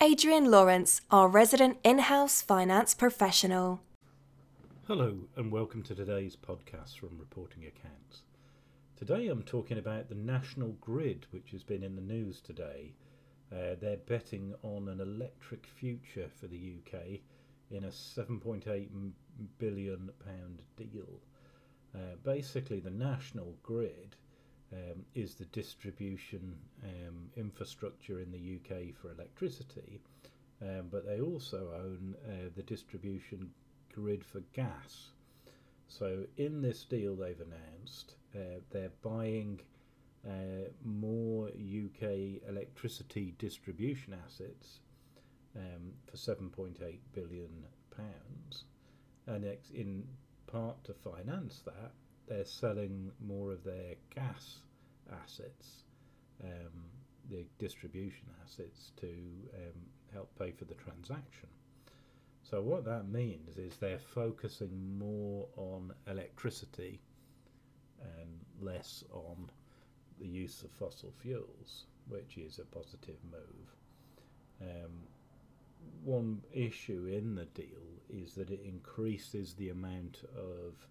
Adrian Lawrence, our resident in house finance professional. Hello, and welcome to today's podcast from Reporting Accounts. Today I'm talking about the National Grid, which has been in the news today. Uh, they're betting on an electric future for the UK in a 7.8 billion pound deal. Uh, basically, the National Grid um, is the distribution um, infrastructure in the UK for electricity, um, but they also own uh, the distribution grid for gas. So, in this deal, they've announced uh, they're buying uh, more UK electricity distribution assets um, for 7.8 billion pounds, and in part to finance that, they're selling more of their gas assets, um, the distribution assets, to um, help pay for the transaction. So what that means is they're focusing more on electricity and less on the use of fossil fuels, which is a positive move. Um, one issue in the deal is that it increases the amount of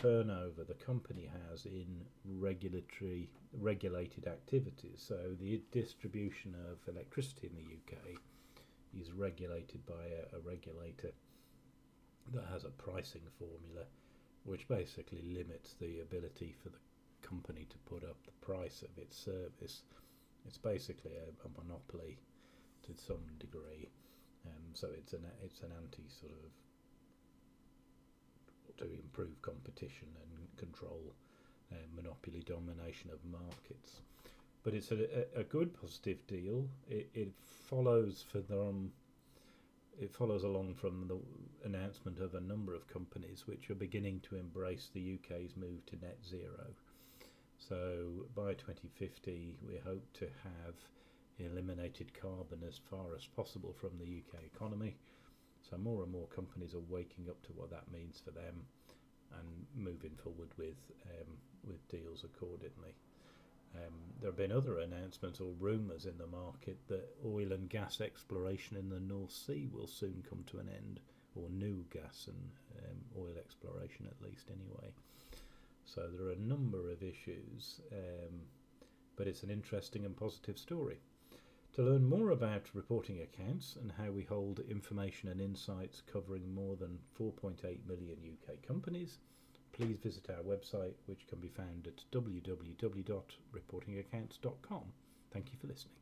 turnover the company has in regulatory regulated activities. So the distribution of electricity in the UK is regulated by a, a regulator that has a pricing formula which basically limits the ability for the company to put up the price of its service. It's basically a, a monopoly to some degree, um, so it's an it's an anti sort of to improve competition and control uh, monopoly domination of markets. But it's a, a, good positive deal. It, it follows for them it follows along from the announcement of a number of companies which are beginning to embrace the UK's move to net zero. So by 2050, we hope to have eliminated carbon as far as possible from the UK economy. So more and more companies are waking up to what that means for them and moving forward with um, with deals accordingly. Um, there have been other announcements or rumours in the market that oil and gas exploration in the North Sea will soon come to an end, or new gas and um, oil exploration at least, anyway. So there are a number of issues, um, but it's an interesting and positive story. To learn more about reporting accounts and how we hold information and insights covering more than 4.8 million UK companies, please visit our website, which can be found at www.reportingaccounts.com. Thank you for listening.